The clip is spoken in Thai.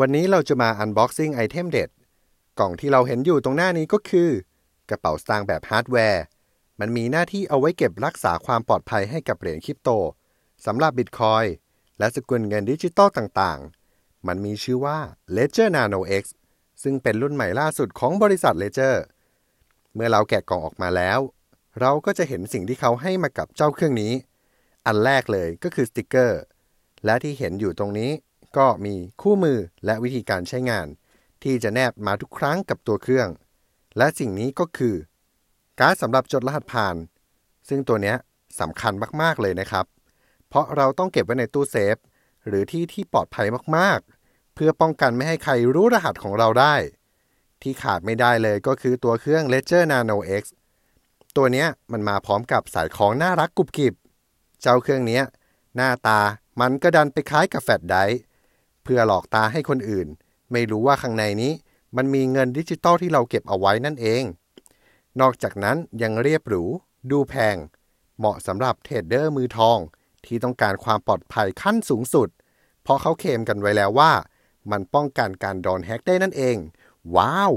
วันนี้เราจะมา unboxing item เด็ด กล่องที่เราเห็นอยู่ตรงหน้านี้ก็คือ กระเป๋าสตางค์แบบฮาร์ดแวร์ มันมีหน้าที่เอาไว้เก็บรักษาความปลอดภัยให้กับเหรียญคริปโตสำหรับบิตคอยน์และสกุลเงินดิจิตอลต่างๆ มันมีชื่อว่า Ledger Nano X ซึ่งเป็นรุ่นใหม่ล่าสุดของบริษัท Ledger เมื่อเราแกะกล่องออกมาแล้ว เราก็จะเห็นสิ่งที่เขาให้มากับเจ้าเครื่องนี้ อันแรกเลยก็คือสติกเกอร์ และที่เห็นอยู่ตรงนี้ ก็มีคู่มือและวิธีการใช้งาน ที่จะแนบมาทุกครั้งกับตัวเครื่อง และสิ่งนี้ก็คือ การ์ดสำหรับจดรหัสผ่าน ซึ่งตัวนี้สำคัญมากๆเลยนะครับ เพราะเราต้องเก็บไว้ในตู้เซฟ หรือที่ที่ปลอดภัยมากๆ เพื่อป้องกันไม่ให้ใครรู้รหัสของเราได้ ที่ขาดไม่ได้เลยก็คือตัวเครื่อง Ledger Nano X ตัวนี้มันมาพร้อมกับสายคล้องน่ารักกรุบกริบ เจ้าเครื่องนี้หน้าตามันก็ดันไปคล้ายกับแฟลชไดรฟ์ เพื่อหลอกตาให้คนอื่น ไม่รู้ว่าข้างในนี้ มันมีเงินดิจิตอลที่เราเก็บเอาไว้นั่นเอง นอกจากนั้นยังเรียบหรู ดูแพง เหมาะสำหรับเทรดเดอร์มือทอง ที่ต้องการความปลอดภัยขั้นสูงสุด เพราะเขาเคลมกันไว้แล้วว่า มันป้องกันการโดนแฮ็กได้นั่นเอง ว้าว